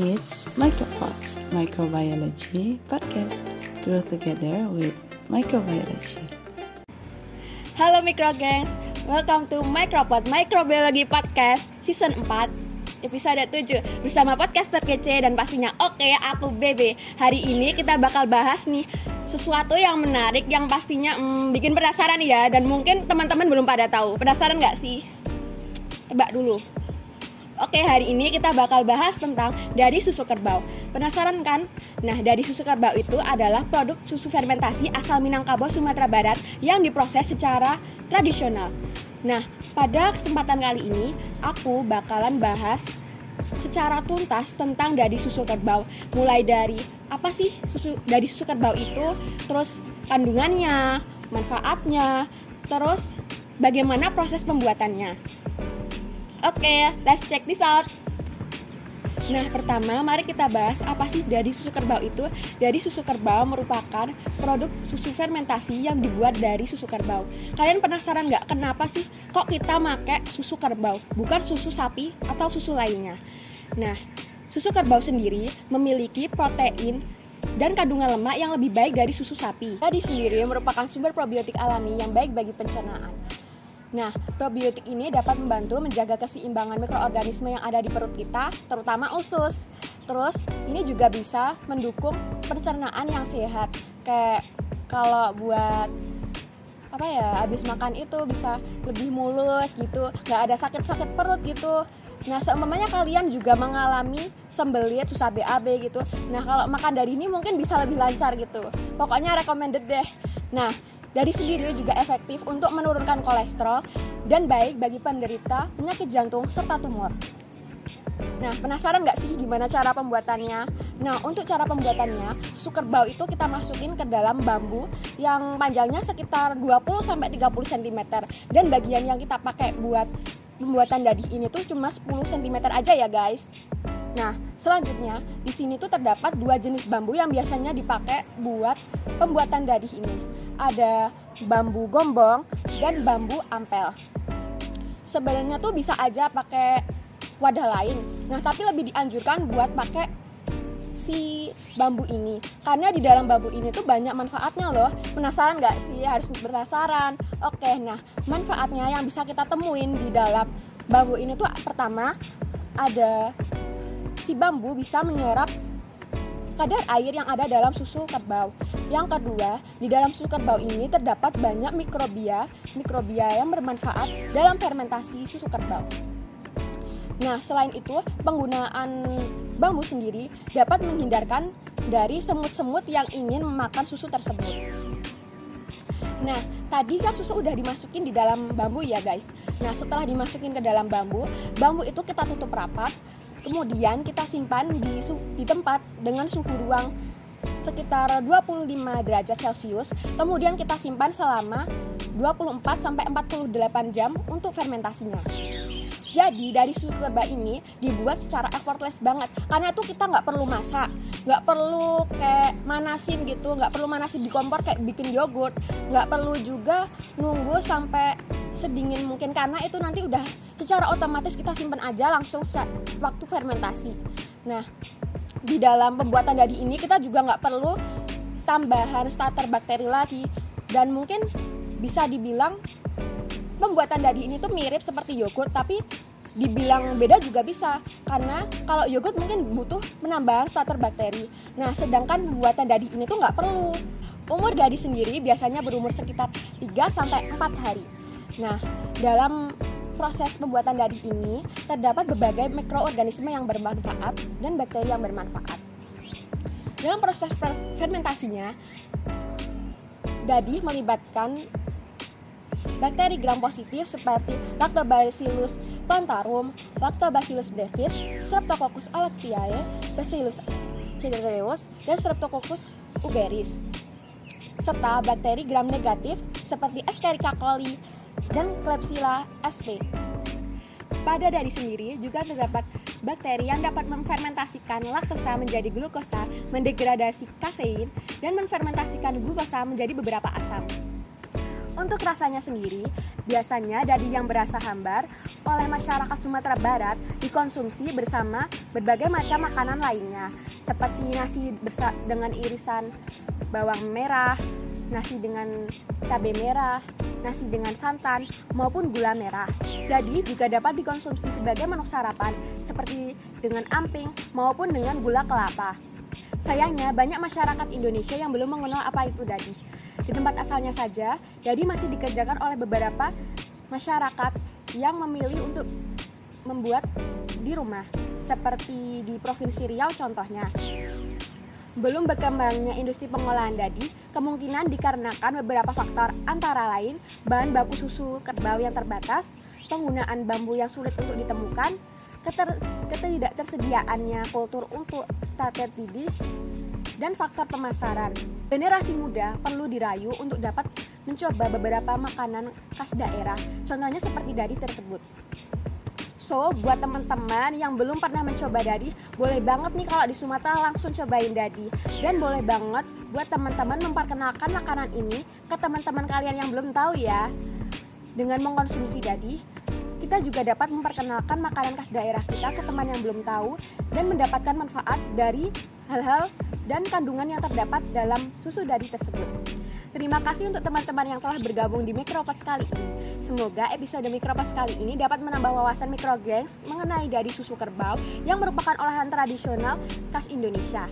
It's Micropods Microbiology Podcast. Grow together with microbiology. Halo Microgangs, welcome to Micropod Microbiology Podcast Season 4 Episode 7 Bersama podcaster kece dan pastinya oke aku Bebe Hari ini kita bakal bahas nih sesuatu yang menarik yang pastinya hmm, bikin penasaran ya Dan mungkin teman-teman belum pada tahu Penasaran nggak sih? Tebak dulu Oke, hari ini kita bakal bahas tentang dari susu kerbau. Penasaran kan? Nah, dari susu kerbau itu adalah produk susu fermentasi asal Minangkabau, Sumatera Barat yang diproses secara tradisional. Nah, pada kesempatan kali ini aku bakalan bahas secara tuntas tentang dari susu kerbau. Mulai dari apa sih susu dari susu kerbau itu, terus kandungannya, manfaatnya, terus bagaimana proses pembuatannya. Oke, okay, let's check this out. Nah, pertama mari kita bahas apa sih dari susu kerbau itu. Dari susu kerbau merupakan produk susu fermentasi yang dibuat dari susu kerbau. Kalian penasaran nggak kenapa sih kok kita make susu kerbau, bukan susu sapi atau susu lainnya? Nah, susu kerbau sendiri memiliki protein dan kandungan lemak yang lebih baik dari susu sapi. Tadi sendiri merupakan sumber probiotik alami yang baik bagi pencernaan. Nah, probiotik ini dapat membantu menjaga keseimbangan mikroorganisme yang ada di perut kita, terutama usus. Terus, ini juga bisa mendukung pencernaan yang sehat. Kayak kalau buat apa ya, habis makan itu bisa lebih mulus gitu, nggak ada sakit-sakit perut gitu. Nah, seumpamanya kalian juga mengalami sembelit, susah BAB gitu. Nah, kalau makan dari ini mungkin bisa lebih lancar gitu. Pokoknya recommended deh. Nah, dari sendiri juga efektif untuk menurunkan kolesterol dan baik bagi penderita penyakit jantung serta tumor. Nah, penasaran nggak sih gimana cara pembuatannya? Nah, untuk cara pembuatannya, susu kerbau itu kita masukin ke dalam bambu yang panjangnya sekitar 20-30 cm dan bagian yang kita pakai buat pembuatan dadih ini tuh cuma 10 cm aja ya guys. Nah, selanjutnya di sini tuh terdapat dua jenis bambu yang biasanya dipakai buat pembuatan dadih ini. Ada bambu gombong dan bambu ampel. Sebenarnya tuh bisa aja pakai wadah lain. Nah, tapi lebih dianjurkan buat pakai si bambu ini karena di dalam bambu ini tuh banyak manfaatnya loh penasaran nggak sih harus penasaran oke nah manfaatnya yang bisa kita temuin di dalam bambu ini tuh pertama ada si bambu bisa menyerap kadar air yang ada dalam susu kerbau. Yang kedua, di dalam susu kerbau ini terdapat banyak mikrobia, mikrobia yang bermanfaat dalam fermentasi susu kerbau. Nah, selain itu, penggunaan bambu sendiri dapat menghindarkan dari semut-semut yang ingin memakan susu tersebut. Nah, tadi kan susu udah dimasukin di dalam bambu ya, guys. Nah, setelah dimasukin ke dalam bambu, bambu itu kita tutup rapat Kemudian kita simpan di, di tempat dengan suhu ruang sekitar 25 derajat Celcius. Kemudian kita simpan selama 24 sampai 48 jam untuk fermentasinya. Jadi dari susu kerbau ini dibuat secara effortless banget. Karena itu kita nggak perlu masak, nggak perlu kayak manasin gitu, nggak perlu manasin di kompor kayak bikin yogurt, nggak perlu juga nunggu sampai sedingin mungkin. Karena itu nanti udah secara otomatis kita simpan aja langsung waktu fermentasi. Nah, di dalam pembuatan dadi ini kita juga nggak perlu tambahan starter bakteri lagi. Dan mungkin bisa dibilang pembuatan dadi ini tuh mirip seperti yogurt tapi dibilang beda juga bisa. Karena kalau yogurt mungkin butuh penambahan starter bakteri. Nah sedangkan pembuatan dadi ini tuh nggak perlu. Umur dadi sendiri biasanya berumur sekitar 3 sampai 4 hari. Nah, dalam proses pembuatan dadi ini terdapat berbagai mikroorganisme yang bermanfaat dan bakteri yang bermanfaat. Dalam proses fermentasinya, dadi melibatkan bakteri gram positif seperti Lactobacillus plantarum, Lactobacillus brevis, Streptococcus alactiae, Bacillus cereus, dan Streptococcus uberis serta bakteri gram negatif seperti Escherichia coli, dan Klebsiella sp. Pada dari sendiri juga terdapat bakteri yang dapat memfermentasikan laktosa menjadi glukosa, mendegradasi kasein, dan memfermentasikan glukosa menjadi beberapa asam. Untuk rasanya sendiri, biasanya dadi yang berasa hambar oleh masyarakat Sumatera Barat dikonsumsi bersama berbagai macam makanan lainnya, seperti nasi dengan irisan bawang merah, nasi dengan cabai merah, nasi dengan santan, maupun gula merah. Jadi juga dapat dikonsumsi sebagai menu sarapan seperti dengan amping maupun dengan gula kelapa. Sayangnya banyak masyarakat Indonesia yang belum mengenal apa itu dadi. Di tempat asalnya saja, dadi masih dikerjakan oleh beberapa masyarakat yang memilih untuk membuat di rumah, seperti di Provinsi Riau contohnya. Belum berkembangnya industri pengolahan dadi kemungkinan dikarenakan beberapa faktor antara lain bahan baku susu kerbau yang terbatas, penggunaan bambu yang sulit untuk ditemukan, keter ketidaktersediaannya kultur untuk starter didi, dan faktor pemasaran. Generasi muda perlu dirayu untuk dapat mencoba beberapa makanan khas daerah, contohnya seperti dadi tersebut. So, buat teman-teman yang belum pernah mencoba dadi, boleh banget nih kalau di Sumatera langsung cobain dadi. Dan boleh banget buat teman-teman memperkenalkan makanan ini ke teman-teman kalian yang belum tahu ya. Dengan mengkonsumsi dadi, kita juga dapat memperkenalkan makanan khas daerah kita ke teman yang belum tahu dan mendapatkan manfaat dari hal-hal dan kandungan yang terdapat dalam susu dadi tersebut. Terima kasih untuk teman-teman yang telah bergabung di Mikropas kali ini. Semoga episode Mikropas kali ini dapat menambah wawasan mikrogengs mengenai dadi susu kerbau yang merupakan olahan tradisional khas Indonesia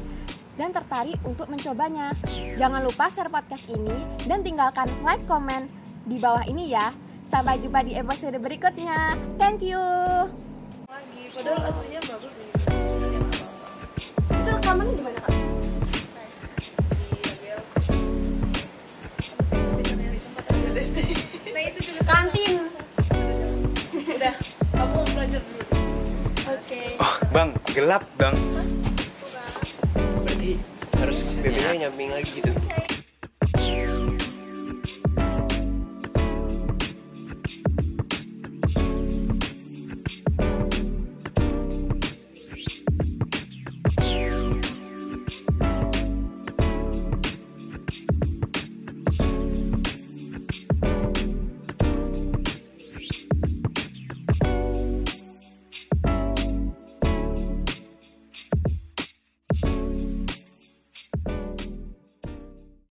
dan tertarik untuk mencobanya. Jangan lupa share podcast ini dan tinggalkan like, komen di bawah ini ya. Sampai jumpa di episode berikutnya. Thank you. lagi padahal aslinya bagus Itu rekamannya di mana gelap, bang. berarti harus BB-nya nyamping lagi gitu